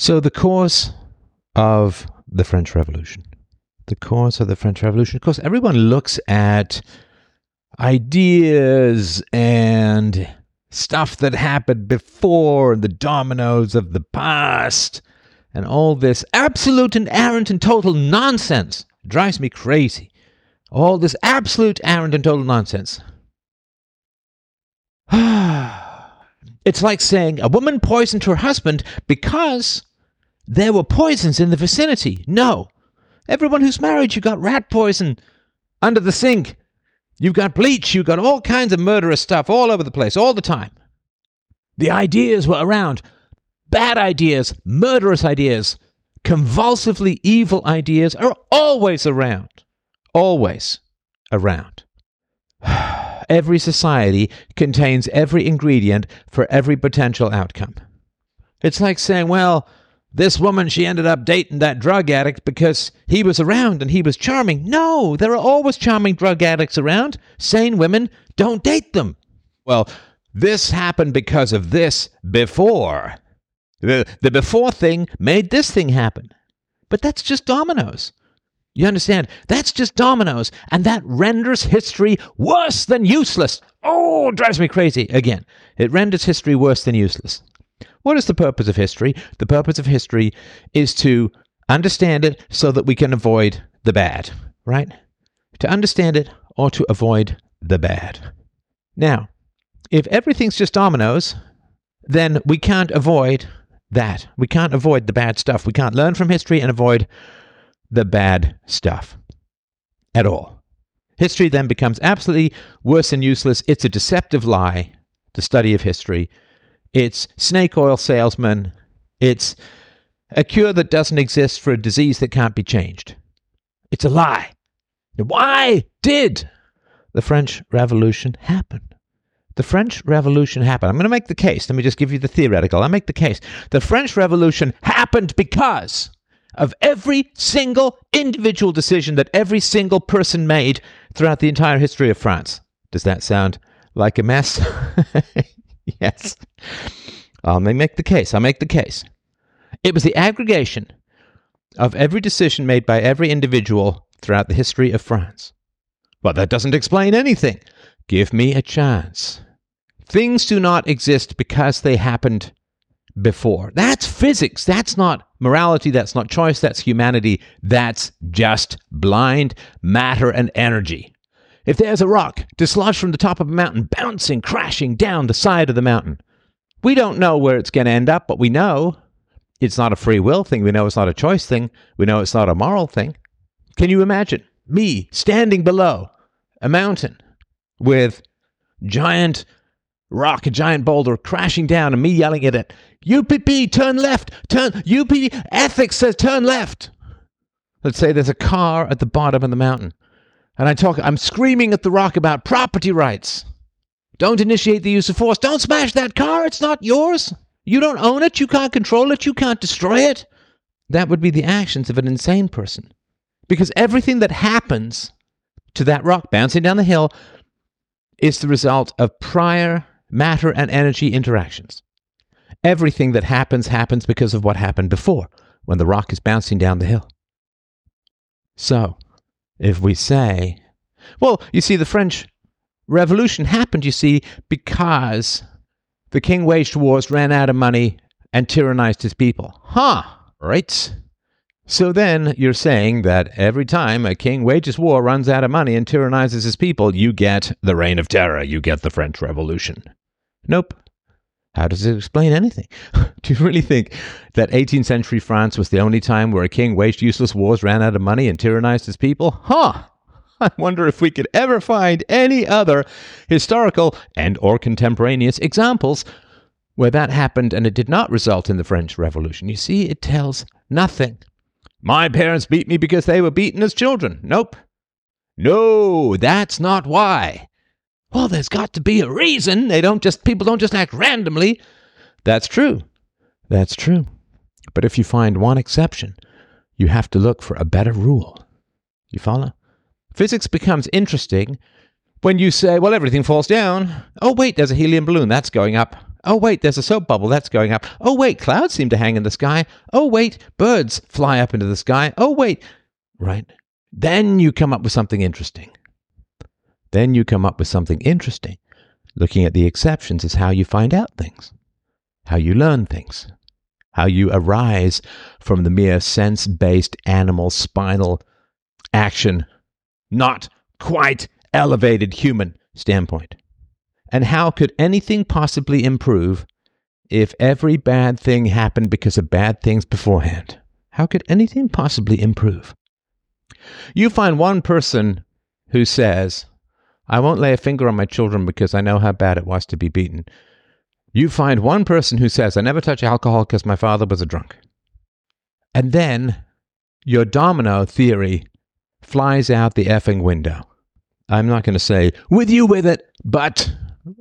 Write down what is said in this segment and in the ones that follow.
So, the cause of the French Revolution. The cause of the French Revolution. Of course, everyone looks at ideas and stuff that happened before, the dominoes of the past, and all this absolute and arrant and total nonsense. It drives me crazy. All this absolute, arrant, and total nonsense. it's like saying a woman poisoned her husband because there were poisons in the vicinity. No. Everyone who's married, you got rat poison under the sink. You've got bleach. You've got all kinds of murderous stuff all over the place, all the time. The ideas were around. Bad ideas, murderous ideas, convulsively evil ideas are always around. Always around. every society contains every ingredient for every potential outcome. It's like saying, well, this woman, she ended up dating that drug addict because he was around and he was charming. No, there are always charming drug addicts around. Sane women don't date them. Well, this happened because of this before. The, the before thing made this thing happen. But that's just dominoes. You understand? That's just dominoes, and that renders history worse than useless. Oh, drives me crazy. Again, it renders history worse than useless. What is the purpose of history? The purpose of history is to understand it so that we can avoid the bad, right? To understand it or to avoid the bad. Now, if everything's just dominoes, then we can't avoid that. We can't avoid the bad stuff. We can't learn from history and avoid the bad stuff at all. History then becomes absolutely worse and useless. It's a deceptive lie, the study of history. It's snake oil salesman. It's a cure that doesn't exist for a disease that can't be changed. It's a lie. Why did the French Revolution happen? The French Revolution happened. I'm going to make the case. Let me just give you the theoretical. I make the case. The French Revolution happened because of every single individual decision that every single person made throughout the entire history of France. Does that sound like a mess? yes. I'll make the case. I'll make the case. It was the aggregation of every decision made by every individual throughout the history of France. But that doesn't explain anything. Give me a chance. Things do not exist because they happened before. That's physics. That's not morality. That's not choice. That's humanity. That's just blind matter and energy. If there's a rock dislodged from the top of a mountain, bouncing, crashing down the side of the mountain, we don't know where it's going to end up, but we know it's not a free will thing. We know it's not a choice thing. We know it's not a moral thing. Can you imagine me standing below a mountain with giant rock, a giant boulder crashing down, and me yelling at it, UPP, turn left, turn, UPP, ethics says turn left. Let's say there's a car at the bottom of the mountain, and I talk, I'm screaming at the rock about property rights. Don't initiate the use of force. Don't smash that car. It's not yours. You don't own it. You can't control it. You can't destroy it. That would be the actions of an insane person. Because everything that happens to that rock bouncing down the hill is the result of prior matter and energy interactions. Everything that happens happens because of what happened before when the rock is bouncing down the hill. So, if we say, well, you see, the French Revolution happened, you see, because the king waged wars, ran out of money, and tyrannized his people. Huh, right? So then you're saying that every time a king wages war, runs out of money, and tyrannizes his people, you get the Reign of Terror, you get the French Revolution. Nope. How does it explain anything? Do you really think that 18th century France was the only time where a king waged useless wars, ran out of money, and tyrannized his people? Huh! I wonder if we could ever find any other historical and or contemporaneous examples where that happened and it did not result in the French Revolution. You see, it tells nothing. My parents beat me because they were beaten as children. Nope. No, that's not why. Well, there's got to be a reason. They don't just people don't just act randomly. That's true. That's true. But if you find one exception, you have to look for a better rule. You follow? Physics becomes interesting when you say, well, everything falls down. Oh, wait, there's a helium balloon. That's going up. Oh, wait, there's a soap bubble that's going up. Oh, wait, clouds seem to hang in the sky. Oh, wait, birds fly up into the sky. Oh, wait. Right? Then you come up with something interesting. Then you come up with something interesting. Looking at the exceptions is how you find out things, how you learn things, how you arise from the mere sense based animal spinal action, not quite elevated human standpoint. And how could anything possibly improve if every bad thing happened because of bad things beforehand? How could anything possibly improve? You find one person who says, I won't lay a finger on my children because I know how bad it was to be beaten. You find one person who says, I never touch alcohol because my father was a drunk. And then your domino theory flies out the effing window. I'm not going to say, with you with it, but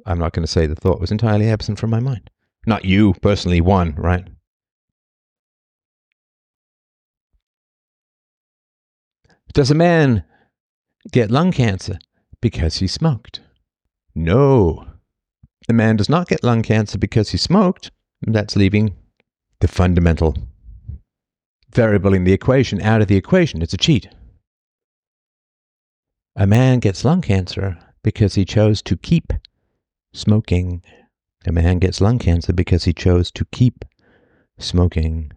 I'm not going to say the thought was entirely absent from my mind. Not you personally, one, right? Does a man get lung cancer because he smoked? No. A man does not get lung cancer because he smoked. That's leaving the fundamental variable in the equation out of the equation. It's a cheat. A man gets lung cancer because he chose to keep smoking. A man gets lung cancer because he chose to keep smoking.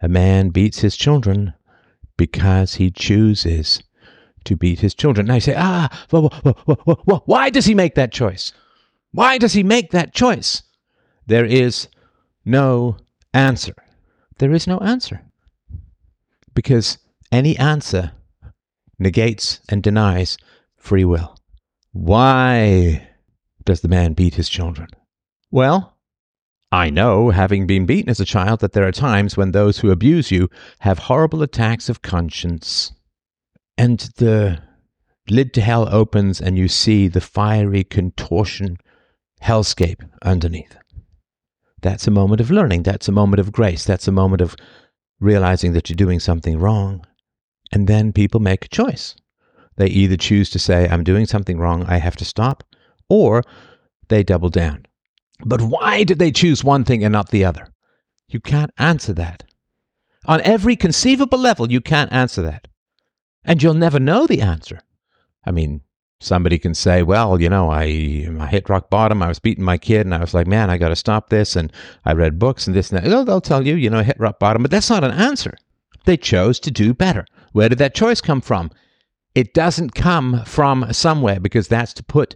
A man beats his children because he chooses to beat his children. Now you say, ah, why does he make that choice? Why does he make that choice? There is no answer. There is no answer. Because any answer negates and denies free will. Why does the man beat his children? Well, I know, having been beaten as a child, that there are times when those who abuse you have horrible attacks of conscience. And the lid to hell opens, and you see the fiery contortion hellscape underneath. That's a moment of learning. That's a moment of grace. That's a moment of realizing that you're doing something wrong. And then people make a choice. They either choose to say, I'm doing something wrong, I have to stop, or they double down. But why did they choose one thing and not the other? You can't answer that. On every conceivable level, you can't answer that. And you'll never know the answer. I mean, somebody can say, well, you know, I, I hit rock bottom. I was beating my kid and I was like, man, I got to stop this. And I read books and this and that. They'll, they'll tell you, you know, I hit rock bottom. But that's not an answer. They chose to do better. Where did that choice come from? It doesn't come from somewhere because that's to put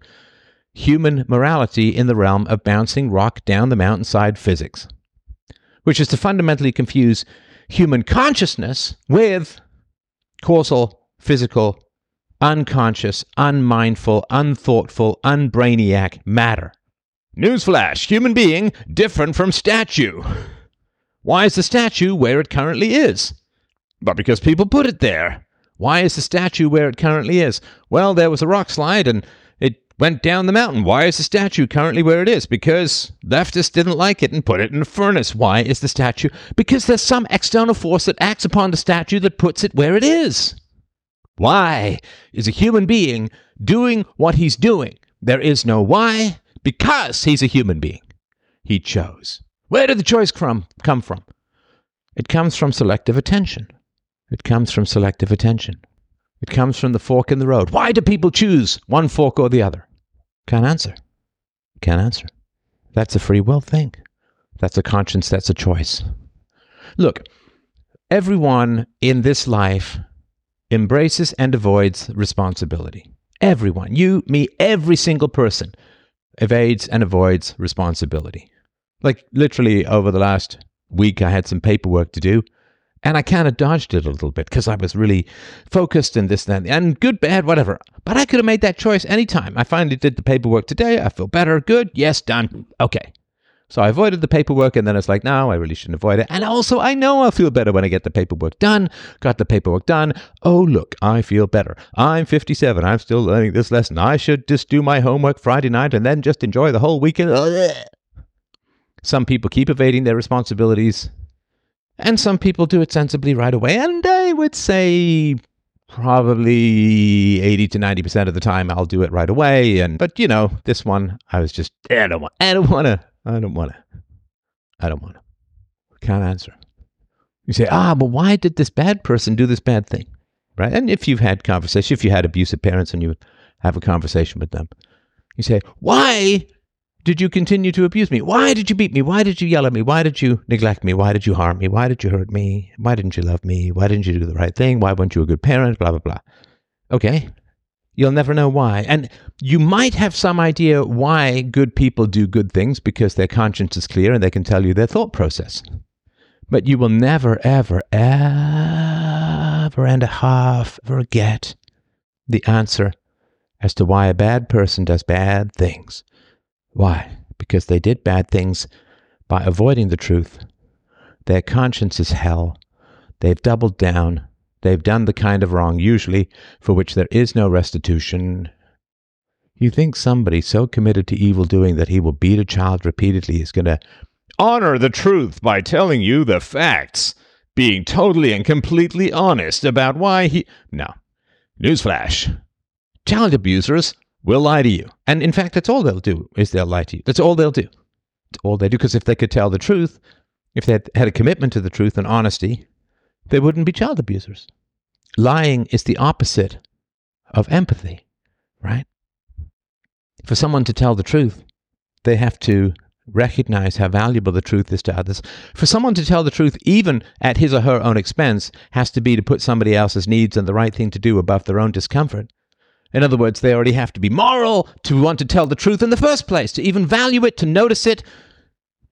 human morality in the realm of bouncing rock down the mountainside physics, which is to fundamentally confuse human consciousness with causal, physical, unconscious, unmindful, unthoughtful, unbrainiac matter. Newsflash human being different from statue. Why is the statue where it currently is? But because people put it there. Why is the statue where it currently is? Well, there was a rock slide and it went down the mountain. Why is the statue currently where it is? Because leftists didn't like it and put it in a furnace. Why is the statue? Because there's some external force that acts upon the statue that puts it where it is. Why is a human being doing what he's doing? There is no why because he's a human being. He chose. Where did the choice come from? It comes from selective attention. It comes from selective attention. It comes from the fork in the road. Why do people choose one fork or the other? Can't answer. Can't answer. That's a free will thing. That's a conscience. That's a choice. Look, everyone in this life embraces and avoids responsibility. Everyone, you, me, every single person evades and avoids responsibility. Like literally over the last week, I had some paperwork to do and I kind of dodged it a little bit because I was really focused and this, that, and good, bad, whatever. But I could have made that choice anytime. I finally did the paperwork today. I feel better. Good. Yes, done. Okay. So I avoided the paperwork and then it's like, no, I really shouldn't avoid it. And also, I know I'll feel better when I get the paperwork done. Got the paperwork done. Oh, look, I feel better. I'm 57. I'm still learning this lesson. I should just do my homework Friday night and then just enjoy the whole weekend. Some people keep evading their responsibilities and some people do it sensibly right away. And I would say probably 80 to 90% of the time I'll do it right away. And, but you know, this one, I was just, I don't want, I don't want to I don't want to. I don't want to. Can't answer. You say, ah, but why did this bad person do this bad thing? Right? And if you've had conversation, if you had abusive parents and you have a conversation with them, you say, why did you continue to abuse me? Why did you beat me? Why did you yell at me? Why did you neglect me? Why did you harm me? Why did you hurt me? Why didn't you love me? Why didn't you do the right thing? Why weren't you a good parent? Blah, blah, blah. Okay. You'll never know why. And you might have some idea why good people do good things because their conscience is clear and they can tell you their thought process. But you will never, ever, ever and a half ever get the answer as to why a bad person does bad things. Why? Because they did bad things by avoiding the truth. Their conscience is hell. They've doubled down. They've done the kind of wrong, usually, for which there is no restitution. You think somebody so committed to evil doing that he will beat a child repeatedly is going to honor the truth by telling you the facts, being totally and completely honest about why he. No. Newsflash. Child abusers will lie to you. And in fact, that's all they'll do, is they'll lie to you. That's all they'll do. That's all they do. Because if they could tell the truth, if they had a commitment to the truth and honesty, they wouldn't be child abusers. Lying is the opposite of empathy, right? For someone to tell the truth, they have to recognize how valuable the truth is to others. For someone to tell the truth, even at his or her own expense, has to be to put somebody else's needs and the right thing to do above their own discomfort. In other words, they already have to be moral to want to tell the truth in the first place, to even value it, to notice it,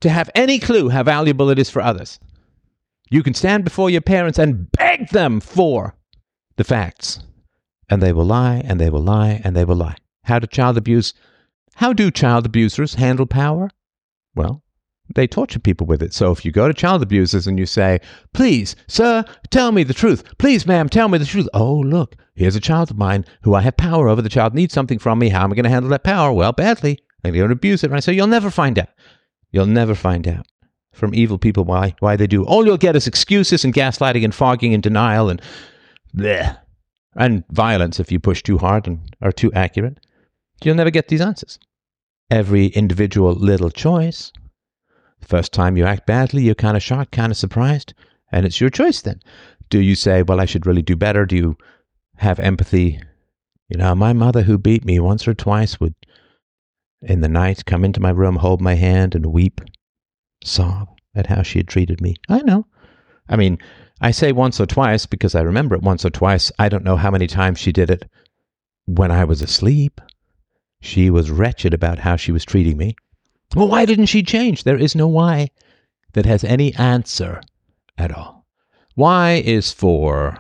to have any clue how valuable it is for others. You can stand before your parents and beg them for the facts, and they will lie, and they will lie, and they will lie. How do child abuse? How do child abusers handle power? Well, they torture people with it. So if you go to child abusers and you say, Please, sir, tell me the truth. Please, ma'am, tell me the truth. Oh, look, here's a child of mine who I have power over. The child needs something from me. How am I going to handle that power? Well, badly. I'm going to abuse it. Right? So you'll never find out. You'll never find out from evil people why why they do. All you'll get is excuses and gaslighting and fogging and denial and bleh, and violence if you push too hard and are too accurate. You'll never get these answers. Every individual little choice. First time you act badly, you're kind of shocked, kind of surprised, and it's your choice then. Do you say, well, I should really do better? Do you have empathy? You know, my mother who beat me once or twice would, in the night, come into my room, hold my hand, and weep sob at how she had treated me. I know. I mean, I say once or twice because I remember it once or twice. I don't know how many times she did it when I was asleep. She was wretched about how she was treating me. Well, why didn't she change? There is no why that has any answer at all. Why is for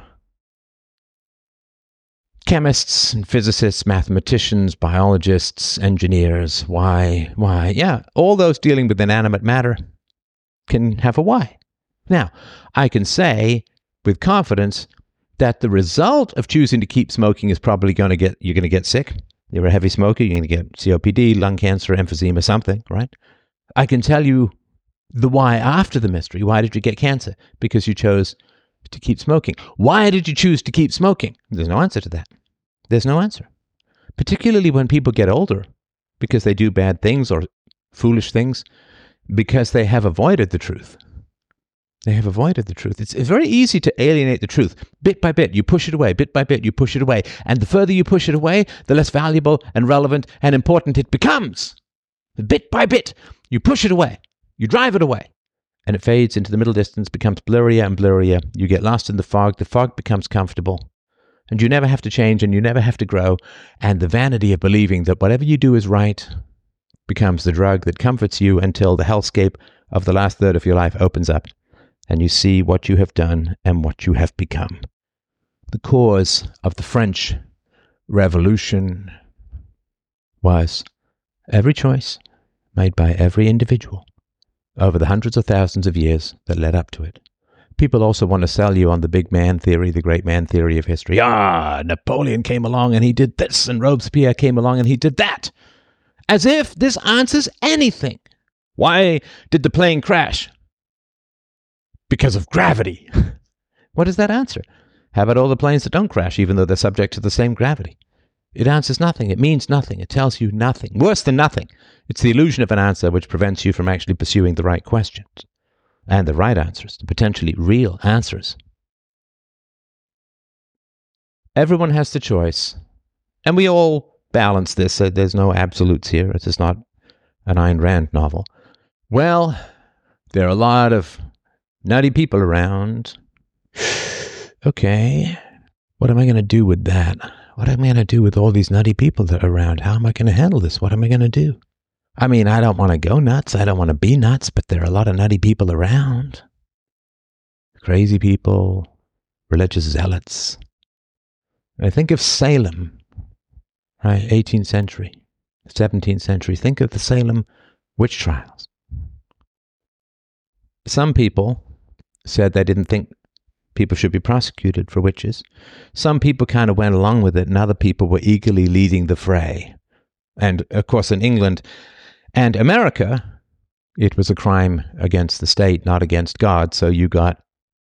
chemists and physicists, mathematicians, biologists, engineers. Why? Why? Yeah, all those dealing with inanimate matter can have a why. Now, I can say with confidence that the result of choosing to keep smoking is probably going to get you're going to get sick. You're a heavy smoker, you're going to get COPD, lung cancer, emphysema, something, right? I can tell you the why after the mystery. Why did you get cancer? Because you chose to keep smoking. Why did you choose to keep smoking? There's no answer to that. There's no answer. Particularly when people get older because they do bad things or foolish things because they have avoided the truth. They have avoided the truth. It's, it's very easy to alienate the truth. Bit by bit, you push it away. Bit by bit, you push it away. And the further you push it away, the less valuable and relevant and important it becomes. Bit by bit, you push it away. You drive it away. And it fades into the middle distance, becomes blurrier and blurrier. You get lost in the fog. The fog becomes comfortable and you never have to change and you never have to grow. And the vanity of believing that whatever you do is right becomes the drug that comforts you until the hellscape of the last third of your life opens up and you see what you have done and what you have become. The cause of the French Revolution was every choice made by every individual over the hundreds of thousands of years that led up to it people also want to sell you on the big man theory, the great man theory of history. Ah, Napoleon came along and he did this, and Robespierre came along and he did that. As if this answers anything. Why did the plane crash? Because of gravity. what does that answer? How about all the planes that don't crash, even though they're subject to the same gravity? It answers nothing. It means nothing. It tells you nothing. Worse than nothing. It's the illusion of an answer which prevents you from actually pursuing the right questions and the right answers, the potentially real answers. Everyone has the choice, and we all balance this. Uh, there's no absolutes here. It is is not an Ayn Rand novel. Well, there are a lot of nutty people around. okay, what am I going to do with that? What am I going to do with all these nutty people that are around? How am I going to handle this? What am I going to do? I mean, I don't want to go nuts. I don't want to be nuts, but there are a lot of nutty people around. Crazy people, religious zealots. I think of Salem, right? 18th century, 17th century. Think of the Salem witch trials. Some people said they didn't think people should be prosecuted for witches. Some people kind of went along with it, and other people were eagerly leading the fray. And of course, in England and America, it was a crime against the state, not against God. So you got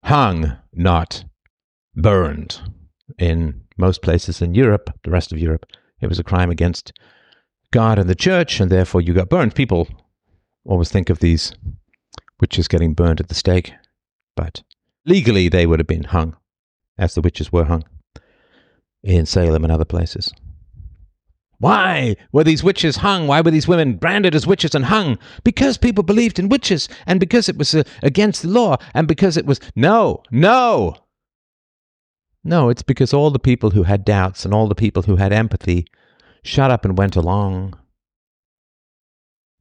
hung, not burned. In most places in Europe, the rest of Europe, it was a crime against God and the church, and therefore you got burned. People always think of these witches getting burned at the stake, but legally they would have been hung, as the witches were hung in Salem and other places. Why were these witches hung? Why were these women branded as witches and hung? Because people believed in witches, and because it was uh, against the law, and because it was. No, no! No, it's because all the people who had doubts and all the people who had empathy shut up and went along.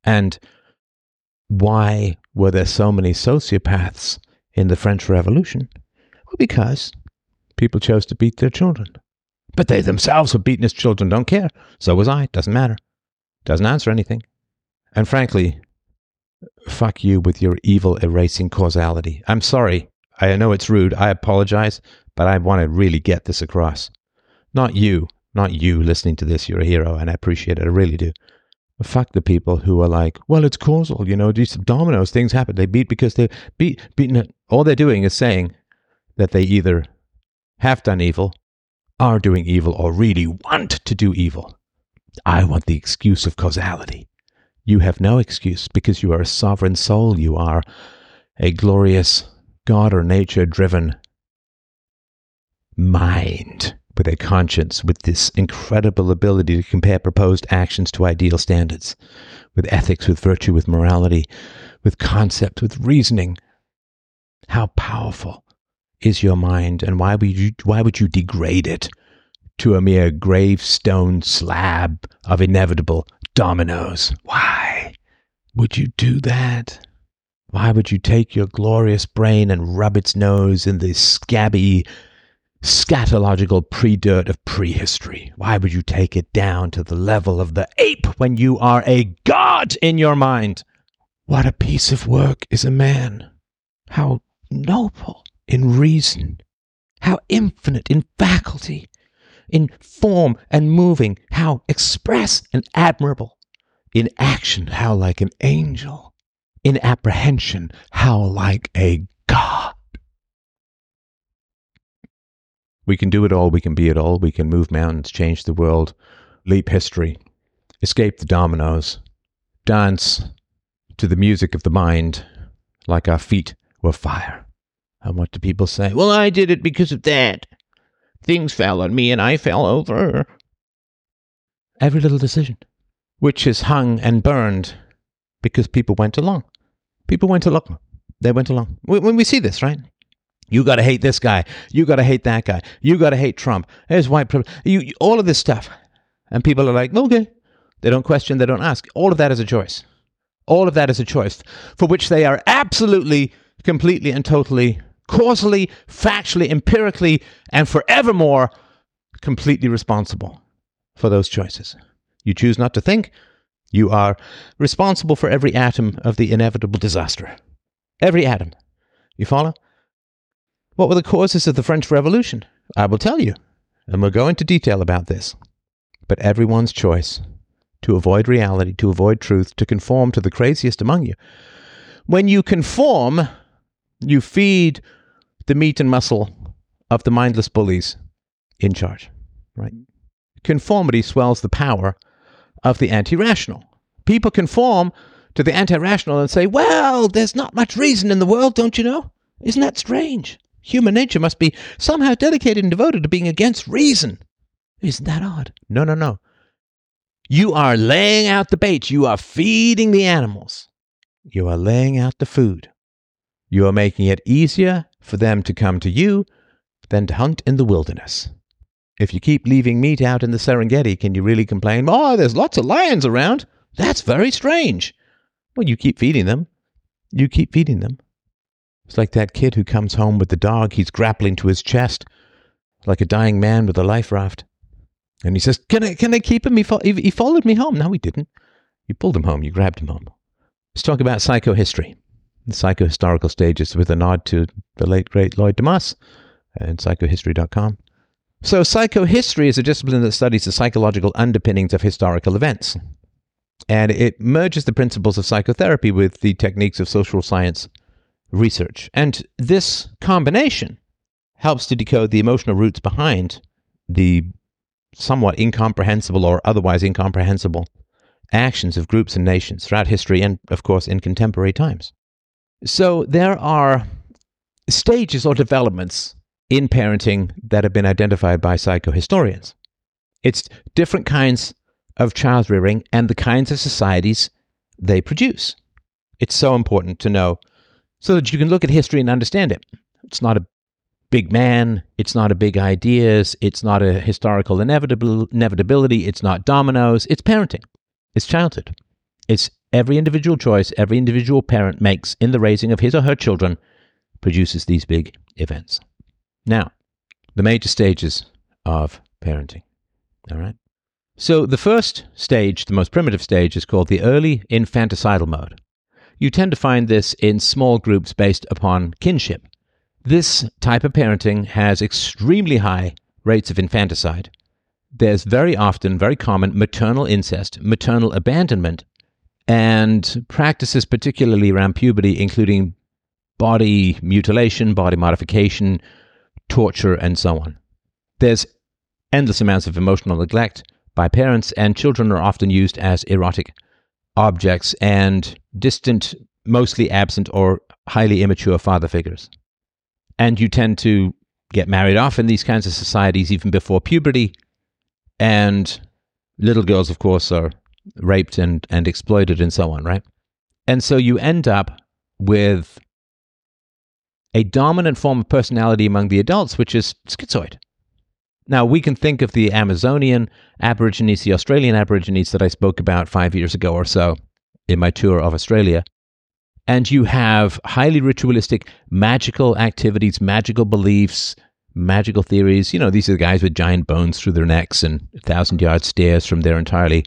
And why were there so many sociopaths in the French Revolution? Because people chose to beat their children. But they themselves were beaten as children, don't care. So was I, doesn't matter. Doesn't answer anything. And frankly, fuck you with your evil erasing causality. I'm sorry. I know it's rude. I apologize, but I want to really get this across. Not you, not you listening to this. You're a hero, and I appreciate it. I really do. But fuck the people who are like, well, it's causal. You know, these dominoes, things happen. They beat because they beat, beaten. All they're doing is saying that they either have done evil, are doing evil, or really want to do evil. I want the excuse of causality. You have no excuse because you are a sovereign soul. You are a glorious God or nature driven mind with a conscience, with this incredible ability to compare proposed actions to ideal standards, with ethics, with virtue, with morality, with concept, with reasoning. How powerful is your mind, and why would you, why would you degrade it to a mere gravestone slab of inevitable dominoes? Why would you do that? Why would you take your glorious brain and rub its nose in the scabby, scatological pre-dirt of prehistory? Why would you take it down to the level of the ape when you are a god in your mind? What a piece of work is a man! How noble in reason! How infinite in faculty! In form and moving, how express and admirable! In action, how like an angel! In apprehension, how like a god! We can do it all. We can be it all. We can move mountains, change the world, leap history, escape the dominoes, dance to the music of the mind like our feet were fire. And what do people say? Well, I did it because of that. Things fell on me and I fell over. Every little decision, which is hung and burned because people went along. People went along. They went along. When we see this, right? You got to hate this guy. You got to hate that guy. You got to hate Trump. There's white privilege. You, you, all of this stuff. And people are like, okay. They don't question, they don't ask. All of that is a choice. All of that is a choice for which they are absolutely, completely, and totally, causally, factually, empirically, and forevermore completely responsible for those choices. You choose not to think, you are responsible for every atom of the inevitable disaster. Every atom. You follow? What were the causes of the French Revolution? I will tell you, and we'll go into detail about this. But everyone's choice to avoid reality, to avoid truth, to conform to the craziest among you. When you conform, you feed the meat and muscle of the mindless bullies in charge, right? conformity swells the power of the anti rational. People conform to the anti rational and say, well, there's not much reason in the world, don't you know? Isn't that strange? Human nature must be somehow dedicated and devoted to being against reason. Isn't that odd? No, no, no. You are laying out the bait. You are feeding the animals. You are laying out the food. You are making it easier for them to come to you than to hunt in the wilderness. If you keep leaving meat out in the Serengeti, can you really complain? Oh, there's lots of lions around. That's very strange. Well, you keep feeding them. You keep feeding them. It's like that kid who comes home with the dog he's grappling to his chest, like a dying man with a life raft. And he says, Can I, can I keep him? He, fo- he, followed me home. No, he didn't. You pulled him home. You grabbed him home. Let's talk about psychohistory, psychohistorical stages with a nod to the late, great Lloyd deMause and psychohistory.com. So, psychohistory is a discipline that studies the psychological underpinnings of historical events. And it merges the principles of psychotherapy with the techniques of social science research. And this combination helps to decode the emotional roots behind the somewhat incomprehensible or otherwise incomprehensible actions of groups and nations throughout history and, of course, in contemporary times. So there are stages or developments in parenting that have been identified by psychohistorians. It's different kinds of child rearing and the kinds of societies they produce. It's so important to know so that you can look at history and understand it. It's not a big man, it's not a big ideas, it's not a historical inevitability, it's not dominoes, it's parenting. It's childhood. It's every individual choice every individual parent makes in the raising of his or her children produces these big events. Now, the major stages of parenting. All right. So the first stage, the most primitive stage, is called the early infanticidal mode. You tend to find this in small groups based upon kinship. This type of parenting has extremely high rates of infanticide. There's very often, very common maternal incest, maternal abandonment, and practices, particularly around puberty, including body mutilation, body modification, torture, and so on. There's endless amounts of emotional neglect by parents, and children are often used as erotic objects and distant, mostly absent or highly immature father figures. And you tend to get married off in these kinds of societies even before puberty. And little girls, of course, are raped and, and exploited and so on, right? And so you end up with a dominant form of personality among the adults, which is schizoid. Now, we can think of the Amazonian Aborigines, the Australian Aborigines that I spoke about five years ago or so in my tour of Australia. And you have highly ritualistic, magical activities, magical beliefs, magical theories. You know, these are the guys with giant bones through their necks and thousand yard stares from their entirely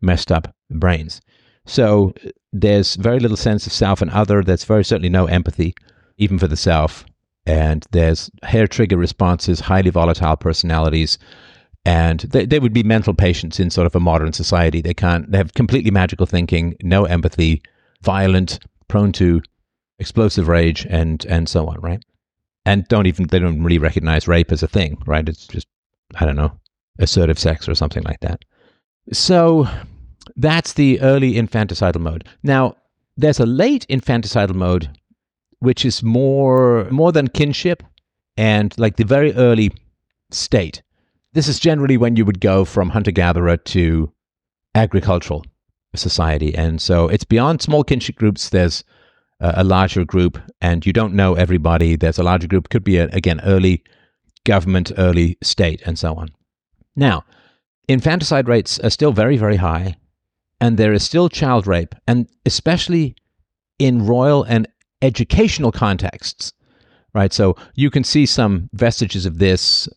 messed up brains. So there's very little sense of self and other. There's very certainly no empathy, even for the self and there's hair trigger responses, highly volatile personalities, and they, they would be mental patients in sort of a modern society. They can't, they have completely magical thinking, no empathy, violent, prone to explosive rage, and and so on, right? And don't even they don't really recognize rape as a thing, right? It's just I don't know, assertive sex or something like that. So that's the early infanticidal mode. Now, there's a late infanticidal mode which is more more than kinship and like the very early state. This is generally when you would go from hunter gatherer to agricultural society, and so it's beyond small kinship groups. There's a, larger group, and you don't know everybody. There's a larger group. Could be a, again early government, early state, and so on. Now, infanticide rates are still very very high, and there is still child rape, and especially in royal and educational contexts, right? So you can see some vestiges of this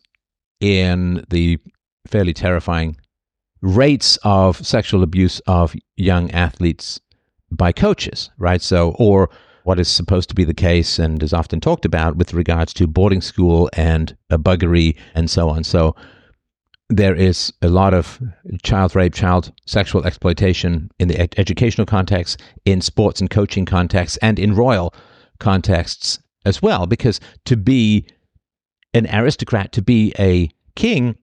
in the fairly terrifying rates of sexual abuse of young athletes by coaches, right? So, or what is supposed to be the case and is often talked about with regards to boarding school and buggery and so on. So, there is a lot of child rape, child sexual exploitation in the ed- educational context, in sports and coaching contexts, and in royal contexts as well. Because to be an aristocrat, to be a king,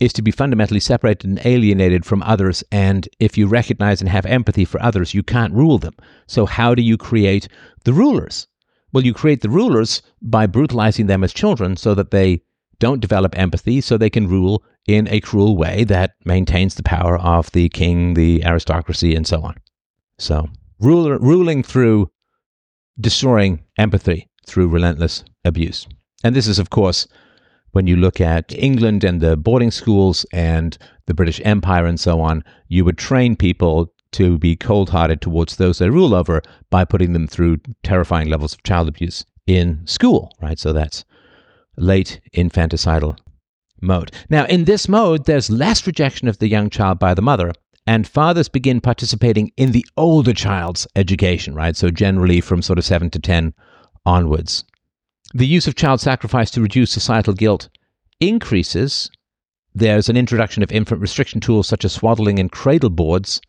is to be fundamentally separated and alienated from others. And if you recognize and have empathy for others, you can't rule them. So, how do you create the rulers? Well, you create the rulers by brutalizing them as children so that they don't develop empathy, so they can rule in a cruel way that maintains the power of the king, the aristocracy, and so on. So, ruler, ruling through destroying empathy through relentless abuse. And this is, of course, when you look at England and the boarding schools and the British Empire and so on, you would train people to be cold hearted towards those they rule over by putting them through terrifying levels of child abuse in school, right? So that's late infanticidal mode. Now, in this mode, there's less rejection of the young child by the mother, and fathers begin participating in the older child's education, right? So, generally from sort of 7 to 10 onwards. The use of child sacrifice to reduce societal guilt increases. There's an introduction of infant restriction tools such as swaddling and cradle boards.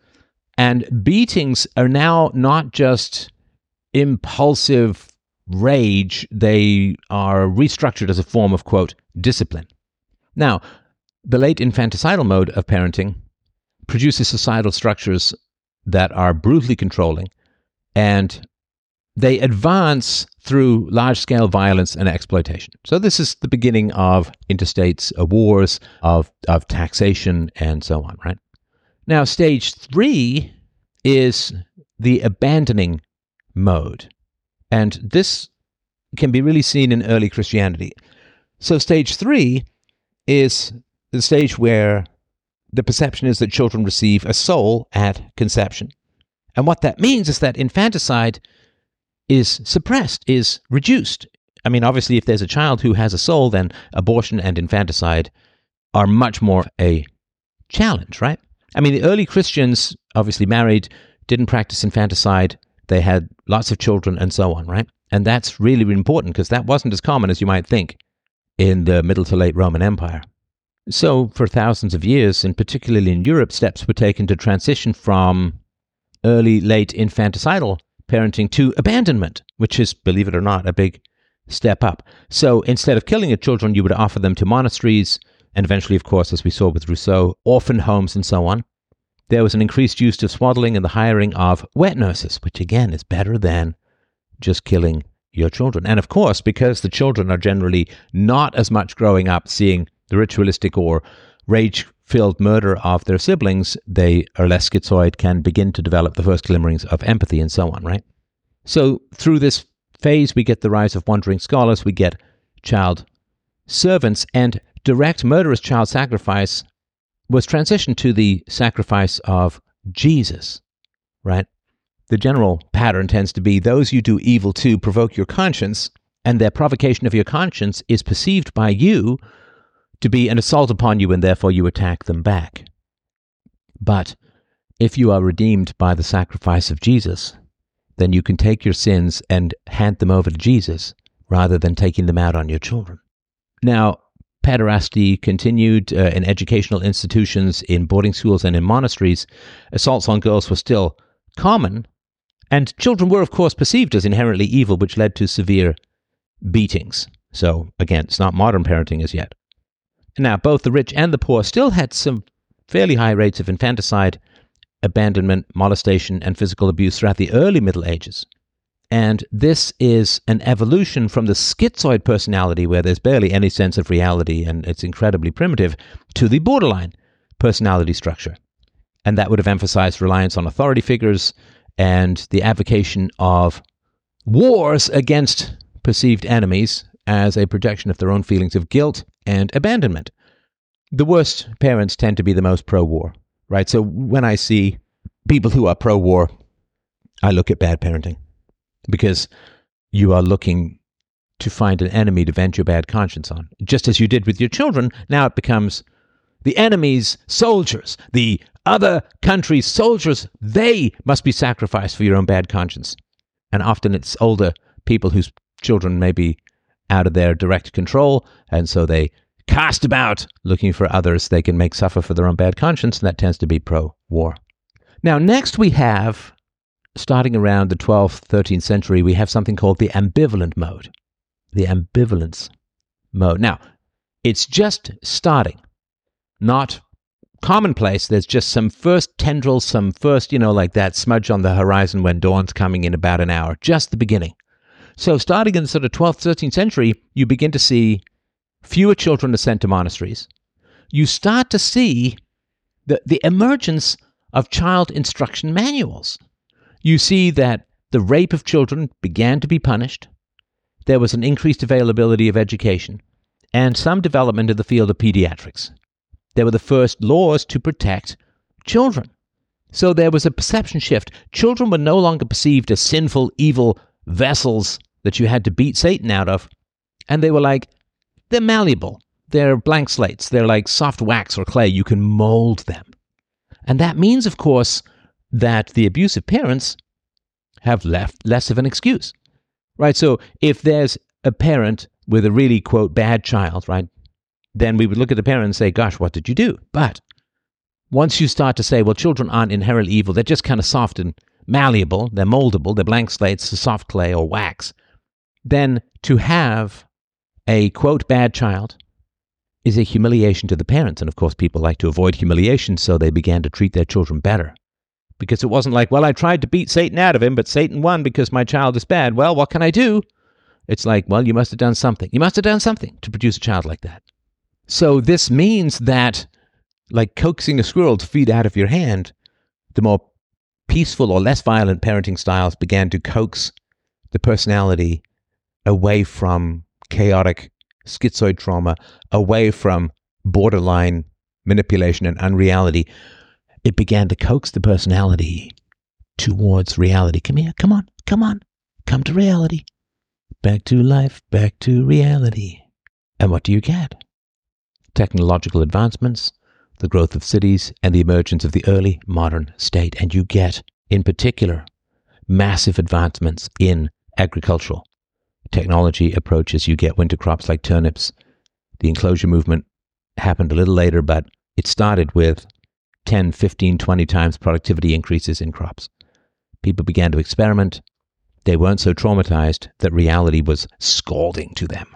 And beatings are now not just impulsive rage, they are restructured as a form of, quote, discipline. Now, the late infanticidal mode of parenting produces societal structures that are brutally controlling and they advance through large scale violence and exploitation. So, this is the beginning of interstate uh, wars, of, of taxation, and so on, right? Now, stage three is the abandoning mode. And this can be really seen in early Christianity. So, stage three is the stage where the perception is that children receive a soul at conception. And what that means is that infanticide is suppressed, is reduced. I mean, obviously, if there's a child who has a soul, then abortion and infanticide are much more a challenge, right? I mean, the early Christians obviously married, didn't practice infanticide, they had lots of children, and so on, right? And that's really, really important because that wasn't as common as you might think in the middle to late Roman Empire. So, for thousands of years, and particularly in Europe, steps were taken to transition from early, late infanticidal parenting to abandonment, which is, believe it or not, a big step up. So, instead of killing your children, you would offer them to monasteries, and eventually, of course, as we saw with Rousseau, orphan homes and so on. There was an increased use of swaddling and the hiring of wet nurses, which again is better than just killing your children. And of course, because the children are generally not as much growing up seeing the ritualistic or rage filled murder of their siblings, they are less schizoid, can begin to develop the first glimmerings of empathy and so on, right? So through this phase, we get the rise of wandering scholars, we get child servants, and direct murderous child sacrifice was transitioned to the sacrifice of Jesus, right? The general pattern tends to be those you do evil to provoke your conscience, and their provocation of your conscience is perceived by you to be an assault upon you, and therefore you attack them back. But if you are redeemed by the sacrifice of Jesus, then you can take your sins and hand them over to Jesus rather than taking them out on your children. Now, pederasty continued uh, in educational institutions, in boarding schools, and in monasteries. Assaults on girls were still common, and children were, of course, perceived as inherently evil, which led to severe beatings. So, again, it's not modern parenting as yet. Now, both the rich and the poor still had some fairly high rates of infanticide, abandonment, molestation, and physical abuse throughout the early Middle Ages. And this is an evolution from the schizoid personality, where there's barely any sense of reality and it's incredibly primitive, to the borderline personality structure. And that would have emphasized reliance on authority figures, and the avocation of wars against perceived enemies as a projection of their own feelings of guilt and abandonment. The worst parents tend to be the most pro war, right? So when I see people who are pro war, I look at bad parenting because you are looking to find an enemy to vent your bad conscience on. Just as you did with your children, now it becomes the enemy's soldiers, the other country's soldiers, they must be sacrificed for your own bad conscience. And often it's older people whose children may be out of their direct control, and so they cast about looking for others they can make suffer for their own bad conscience, and that tends to be pro war. Now, next we have, starting around the 12th, 13th century, we have something called the ambivalent mode. The ambivalence mode. Now, it's just starting. Not commonplace. There's just some first tendrils, some first, you know, like that smudge on the horizon when dawn's coming in about an hour, just the beginning. So, starting in the sort of 12th, 13th century, you begin to see fewer children are sent to monasteries. You start to see the, the emergence of child instruction manuals. You see that the rape of children began to be punished. There was an increased availability of education and some development in the field of pediatrics. There were the first laws to protect children. So there was a perception shift. Children were no longer perceived as sinful, evil vessels that you had to beat Satan out of. And they were like, they're malleable. They're blank slates. They're like soft wax or clay. You can mold them. And that means, of course, that the abusive parents have left less of an excuse, right? So if there's a parent with a really, quote, bad child, right, then we would look at the parent and say, gosh, what did you do? But once you start to say, well, children aren't inherently evil, they're just kind of soft and malleable, they're moldable, they're blank slates, soft clay or wax, then to have a, quote, bad child is a humiliation to the parents. And of course, people like to avoid humiliation, so they began to treat their children better. Because it wasn't like, well, I tried to beat Satan out of him, but Satan won because my child is bad. Well, what can I do? It's like, well, you must have done something. You must have done something to produce a child like that. So this means that, like coaxing a squirrel to feed out of your hand, the more peaceful or less violent parenting styles began to coax the personality away from chaotic schizoid trauma away from borderline manipulation and unreality, it began to coax the personality towards reality. Come here, come on, come on, come to reality. Back to life, back to reality. And what do you get? Technological advancements, the growth of cities, and the emergence of the early modern state. And you get, in particular, massive advancements in agricultural technology approaches, you get winter crops like turnips. The enclosure movement happened a little later, but it started with 10, 15, 20 times productivity increases in crops. People began to experiment. They weren't so traumatized that reality was scalding to them.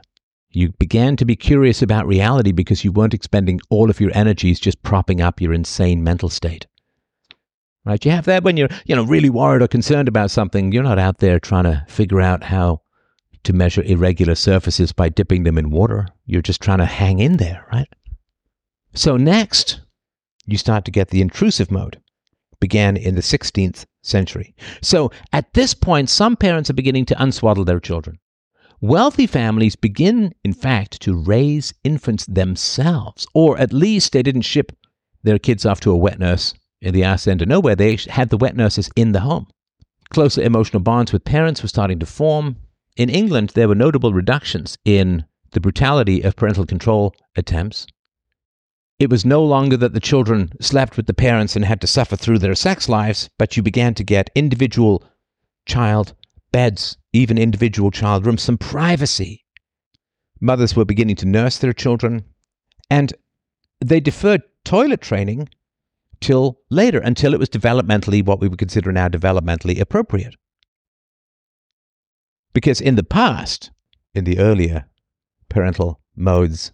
You began to be curious about reality because you weren't expending all of your energies just propping up your insane mental state. Right? You have that when you're, you know, really worried or concerned about something. You're not out there trying to figure out how to measure irregular surfaces by dipping them in water. You're just trying to hang in there, right? So next, you start to get the intrusive mode. Began in the 16th century. So at this point, some parents are beginning to unswaddle their children. Wealthy families begin, in fact, to raise infants themselves, or at least they didn't ship their kids off to a wet nurse in the arse end of nowhere. They had the wet nurses in the home. Closer emotional bonds with parents were starting to form. In England, there were notable reductions in the brutality of parental control attempts. It was no longer that the children slept with the parents and had to suffer through their sex lives, but you began to get individual child beds, even individual child rooms, some privacy. Mothers were beginning to nurse their children, and they deferred toilet training till later, until it was developmentally what we would consider now developmentally appropriate. Because in the past, in the earlier parental modes,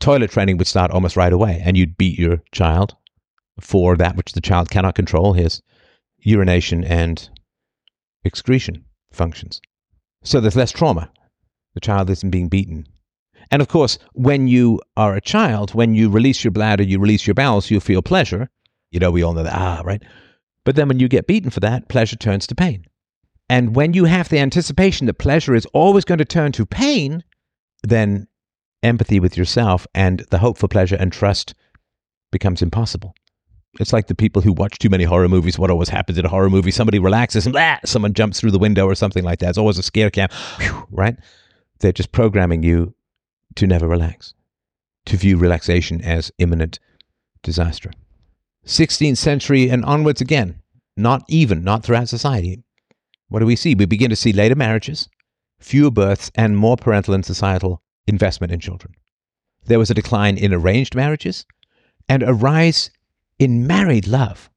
toilet training would start almost right away, and you'd beat your child for that which the child cannot control his urination and excretion functions. So there's less trauma. The child isn't being beaten. And of course, when you are a child, when you release your bladder, you release your bowels, you feel pleasure. You know, we all know that, ah, right? But then when you get beaten for that, pleasure turns to pain. And when you have the anticipation that pleasure is always going to turn to pain, then empathy with yourself and the hope for pleasure and trust becomes impossible. It's like the people who watch too many horror movies. What always happens in a horror movie? Somebody relaxes and blah, someone jumps through the window or something like that. It's always a scare cam, Whew, right? They're just programming you to never relax, to view relaxation as imminent disaster. 16th century and onwards again, not even, not throughout society. What do we see? We begin to see later marriages, fewer births, and more parental and societal investment in children. There was a decline in arranged marriages and a rise in married love.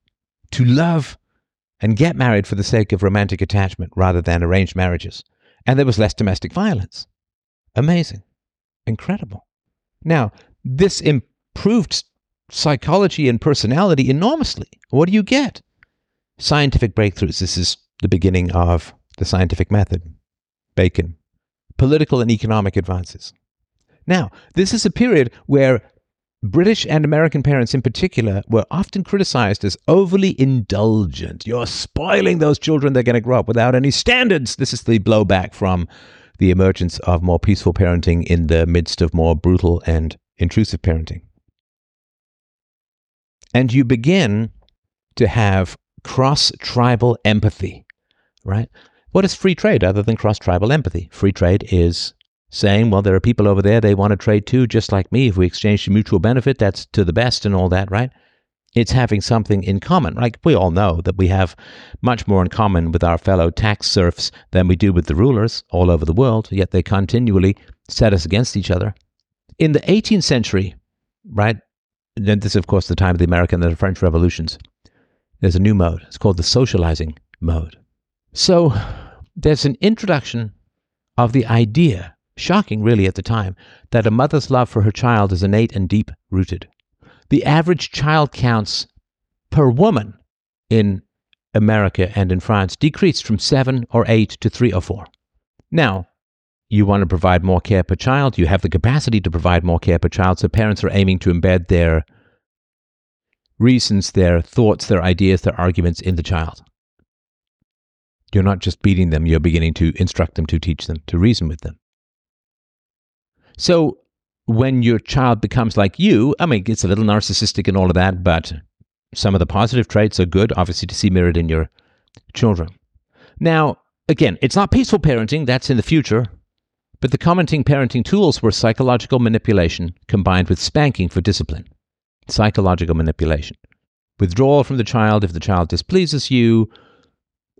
To love and get married for the sake of romantic attachment rather than arranged marriages. And there was less domestic violence. Amazing. Incredible. Now, this improved psychology and personality enormously. What do you get? Scientific breakthroughs. This is the beginning of the scientific method. Bacon. Political and economic advances. Now, this is a period where British and American parents in particular were often criticized as overly indulgent. You're spoiling those children, they're going to grow up without any standards. This is the blowback from the emergence of more peaceful parenting in the midst of more brutal and intrusive parenting. And you begin to have cross tribal empathy, right? What is free trade other than cross tribal empathy? Free trade is saying, well, there are people over there, they want to trade too, just like me. If we exchange to mutual benefit, that's to the best and all that, right? It's having something in common. Like we all know that we have much more in common with our fellow tax serfs than we do with the rulers all over the world, yet they continually set us against each other. In the 18th century, right, this is, of course, the time of the American and the French revolutions, there's a new mode. It's called the socializing mode. So there's an introduction of the idea Shocking, really, at the time, that a mother's love for her child is innate and deep rooted. The average child counts per woman in America and in France decreased from seven or eight to three or four. Now, you want to provide more care per child, you have the capacity to provide more care per child, so parents are aiming to embed their reasons, their thoughts, their ideas, their arguments in the child. You're not just beating them, you're beginning to instruct them, to teach them, to reason with them. So when your child becomes like you, I mean, it's a little narcissistic and all of that, but some of the positive traits are good, obviously, to see mirrored in your children. Now, again, it's not peaceful parenting, that's in the future, but the commenting parenting tools were psychological manipulation combined with spanking for discipline. Psychological manipulation. Withdrawal from the child if the child displeases you,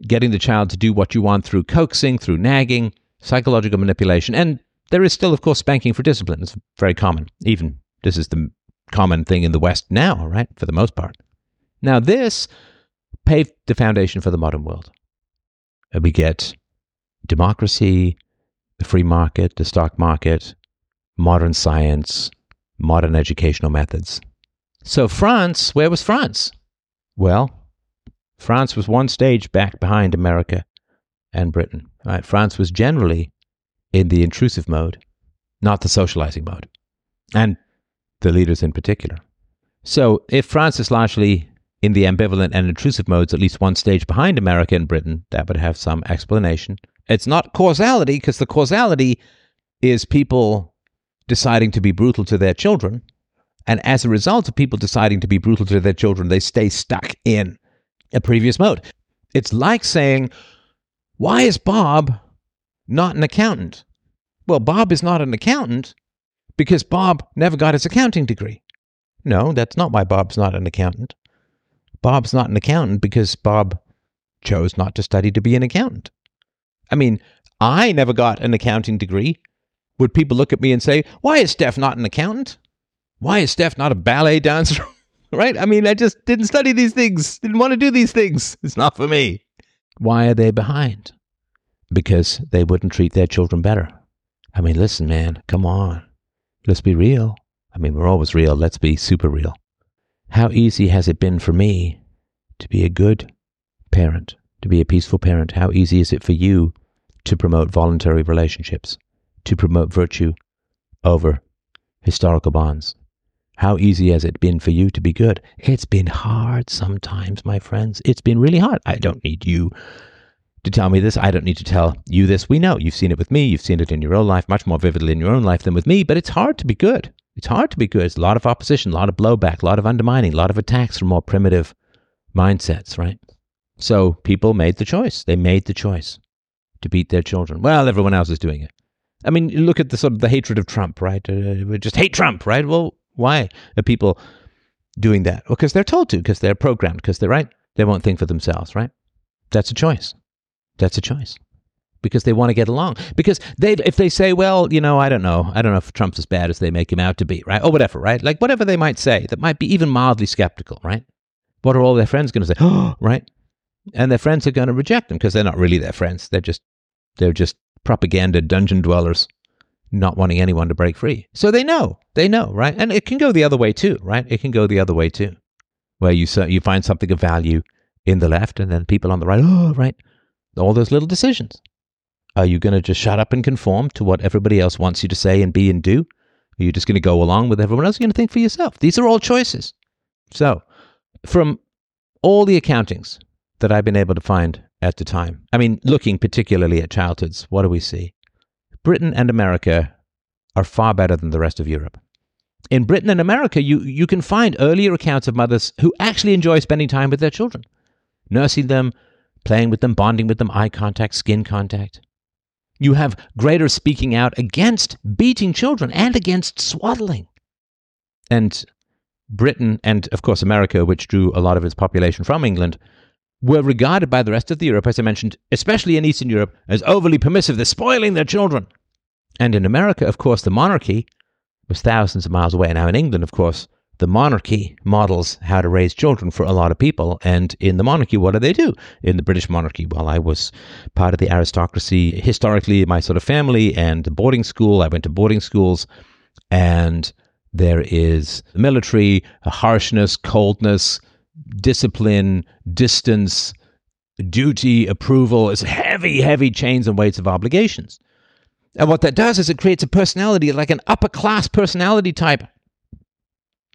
getting the child to do what you want through coaxing, through nagging, psychological manipulation, and there is still, of course, spanking for discipline. It's very common. Even this is the common thing in the West now, right? For the most part. Now, this paved the foundation for the modern world. Uh, we get democracy, the free market, the stock market, modern science, modern educational methods. So, France, where was France? Well, France was one stage back behind America and Britain. Right? France was generally in the intrusive mode, not the socializing mode, and the leaders in particular. So if France is largely in the ambivalent and intrusive modes, at least one stage behind America and Britain, that would have some explanation. It's not causality, because the causality is people deciding to be brutal to their children. And as a result of people deciding to be brutal to their children, they stay stuck in a previous mode. It's like saying, Why is Bob not an accountant. Well, Bob is not an accountant because Bob never got his accounting degree. No, that's not why Bob's not an accountant. Bob's not an accountant because Bob chose not to study to be an accountant. I mean, I never got an accounting degree. Would people look at me and say, Why is Steph not an accountant? Why is Steph not a ballet dancer? right? I mean, I just didn't study these things, didn't want to do these things. It's not for me. Why are they behind? Because they wouldn't treat their children better. I mean, listen, man, come on. Let's be real. I mean, we're always real. Let's be super real. How easy has it been for me to be a good parent, to be a peaceful parent? How easy is it for you to promote voluntary relationships, to promote virtue over historical bonds? How easy has it been for you to be good? It's been hard sometimes, my friends. It's been really hard. I don't need you to tell me this. I don't need to tell you this. We know you've seen it with me. You've seen it in your own life, much more vividly in your own life than with me. But it's hard to be good. It's hard to be good. It's a lot of opposition, a lot of blowback, a lot of undermining, a lot of attacks from more primitive mindsets, right? So people made the choice. They made the choice to beat their children. Well, everyone else is doing it. I mean, look at the sort of the hatred of Trump, right? Uh, we just hate Trump, right? Well, why are people doing that? Well, because they're told to, because they're programmed, because they're right. They won't think for themselves, right? That's a choice. That's a choice because they want to get along. Because they, if they say, well, you know, I don't know, I don't know if Trump's as bad as they make him out to be, right? Or whatever, right? Like whatever they might say that might be even mildly skeptical, right? What are all their friends going to say? Right? And their friends are going to reject them because they're not really their friends. They're just, they're just propaganda dungeon dwellers not wanting anyone to break free. So they know, they know, right? And it can go the other way too, right? It can go the other way too, where you you find something of value in the left, and then people on the right, oh, right, all those little decisions. Are you going to just shut up and conform to what everybody else wants you to say and be and do? Are you just going to go along with everyone else? You're going to think for yourself. These are all choices. So, from all the accountings that I've been able to find at the time, I mean, looking particularly at childhoods, what do we see? Britain and America are far better than the rest of Europe. In Britain and America, you, you can find earlier accounts of mothers who actually enjoy spending time with their children, nursing them, playing with them, bonding with them, eye contact, skin contact. You have greater speaking out against beating children and against swaddling. And Britain and, of course, America, which drew a lot of its population from England, were regarded by the rest of the Europe, as I mentioned, especially in Eastern Europe, as overly permissive. They're spoiling their children. And in America, of course, the monarchy was thousands of miles away. And now, in England, of course, the monarchy models how to raise children for a lot of people. And in the monarchy, what do they do? In the British monarchy, well, I was part of the aristocracy historically, my sort of family and boarding school. I went to boarding schools and there is military, harshness, coldness, discipline, distance, duty, approval. It's heavy, heavy chains and weights of obligations. And what that does is it creates a personality, like an upper class personality type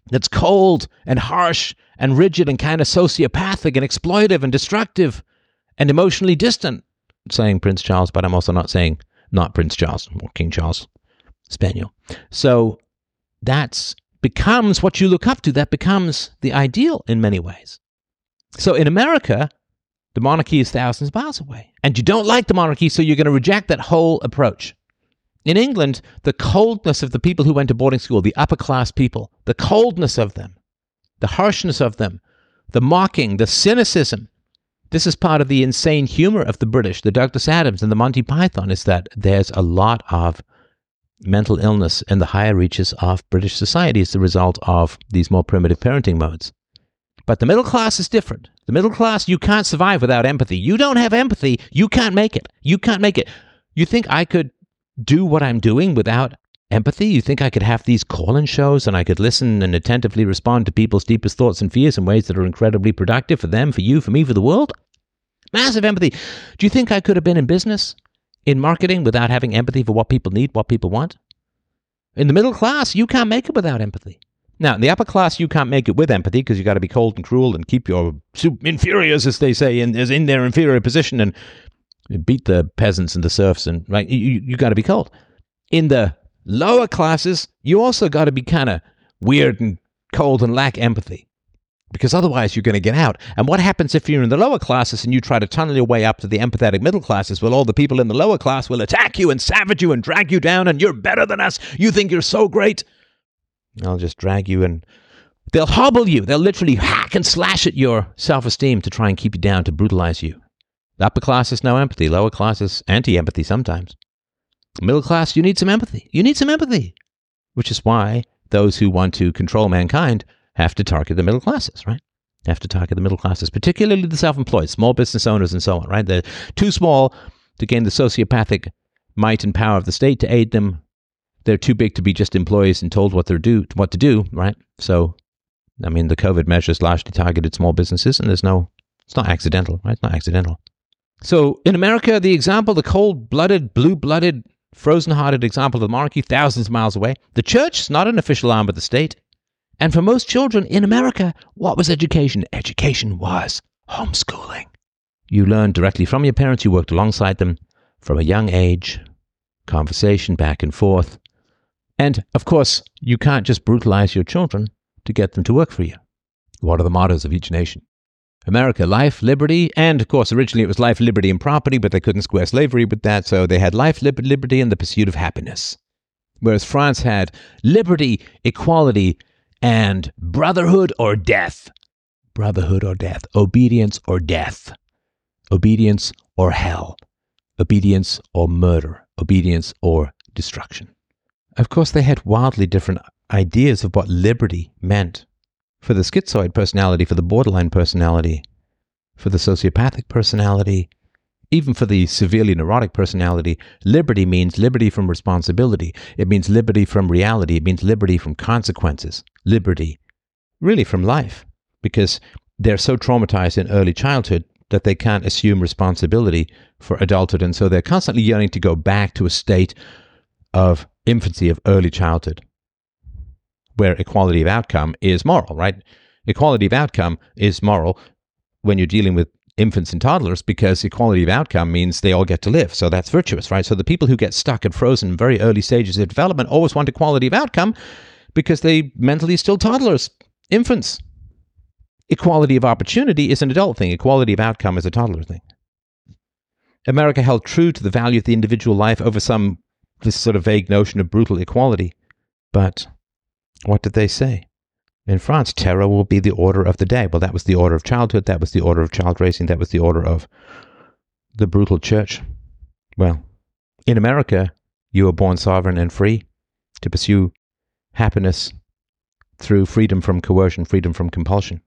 that's cold and harsh and rigid and kind of sociopathic and exploitive and destructive and emotionally distant. Saying Prince Charles, but I'm also not saying not Prince Charles or King Charles Spaniel. So that's becomes what you look up to. That becomes the ideal in many ways. So in America, the monarchy is thousands of miles away. And you don't like the monarchy, so you're going to reject that whole approach. In England, the coldness of the people who went to boarding school, the upper class people, the coldness of them, the harshness of them, the mocking, the cynicism. This is part of the insane humor of the British, the Douglas Adams and the Monty Python, is that there's a lot of mental illness in the higher reaches of British society as a result of these more primitive parenting modes. But the middle class is different. The middle class, you can't survive without empathy. You don't have empathy, you can't make it. You can't make it. You think I could do what I'm doing without empathy? You think I could have these call in shows and I could listen and attentively respond to people's deepest thoughts and fears in ways that are incredibly productive for them, for you, for me, for the world? Massive empathy. Do you think I could have been in business in marketing without having empathy for what people need, what people want. In the middle class, you can't make it without empathy. Now, in the upper class, you can't make it with empathy because you got to be cold and cruel and keep your inferiors, as they say, in, in their inferior position and beat the peasants and the serfs. And right, you, you got to be cold. In the lower classes, you also got to be kind of weird and cold and lack empathy because otherwise you're going to get out. And what happens if you're in the lower classes and you try to tunnel your way up to the empathetic middle classes? Well, all the people in the lower class will attack you and savage you and drag you down, and you're better than us. You think you're so great. I'll just drag you and they'll hobble you. They'll literally hack and slash at your self esteem to try and keep you down, to brutalize you. Upper class is no empathy, lower class is anti empathy sometimes. Middle class, you need some empathy. You need some empathy, which is why those who want to control mankind have to target the middle classes, right? Have to target the middle classes, particularly the self employed, small business owners, and so on, right? They're too small to gain the sociopathic might and power of the state to aid them. They're too big to be just employees and told what they're do what to do, right? So, I mean, the COVID measures largely targeted small businesses, and there's no, it's not accidental, right? It's not accidental. So, in America, the example, the cold blooded, blue blooded, frozen hearted example of the monarchy, thousands of miles away. The church is not an official arm of the state. And for most children in America, what was education? Education was homeschooling. You learned directly from your parents, you worked alongside them from a young age, conversation back and forth. And of course, you can't just brutalize your children to get them to work for you. What are the mottos of each nation? America, life, liberty, and of course, originally it was life, liberty, and property, but they couldn't square slavery with that, so they had life, liberty, and the pursuit of happiness. Whereas France had liberty, equality, and brotherhood or death. Brotherhood or death. Obedience or death. Obedience or hell. Obedience or murder. Obedience or destruction. Of course, they had wildly different ideas of what liberty meant. For the schizoid personality, for the borderline personality, for the sociopathic personality, even for the severely neurotic personality, liberty means liberty from responsibility. It means liberty from reality. It means liberty from consequences. Liberty, really, from life. Because they're so traumatized in early childhood that they can't assume responsibility for adulthood. And so they're constantly yearning to go back to a state of infancy, of early childhood, where equality of outcome is moral, right? Equality of outcome is moral when you're dealing with infants and toddlers because equality of outcome means they all get to live. So that's virtuous, right? So the people who get stuck and frozen in very early stages of development always want equality of outcome because they mentally still toddlers, infants. Equality of opportunity is an adult thing. Equality of outcome is a toddler thing. America held true to the value of the individual life over some this sort of vague notion of brutal equality. But what did they say? In France, terror will be the order of the day. Well, that was the order of childhood. That was the order of child raising. That was the order of the brutal church. Well, in America, you were born sovereign and free to pursue happiness through freedom from coercion, freedom from compulsion.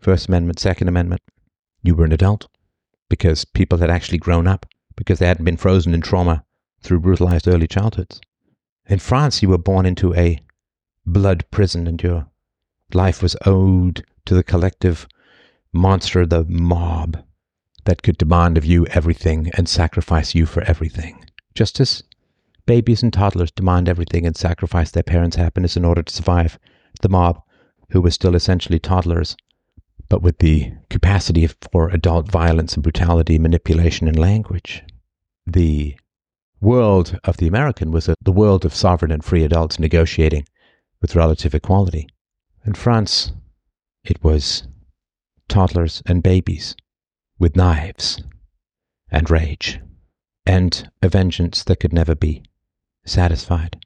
First Amendment, Second Amendment. You were an adult because people had actually grown up, because they hadn't been frozen in trauma through brutalized early childhoods. In France, you were born into a blood prison and your Life was owed to the collective monster, the mob, that could demand of you everything and sacrifice you for everything. Just as babies and toddlers demand everything and sacrifice their parents' happiness in order to survive, the mob, who were still essentially toddlers, but with the capacity for adult violence and brutality, manipulation, and language. The world of the American was the world of sovereign and free adults negotiating with relative equality. In France, it was toddlers and babies with knives and rage and a vengeance that could never be satisfied.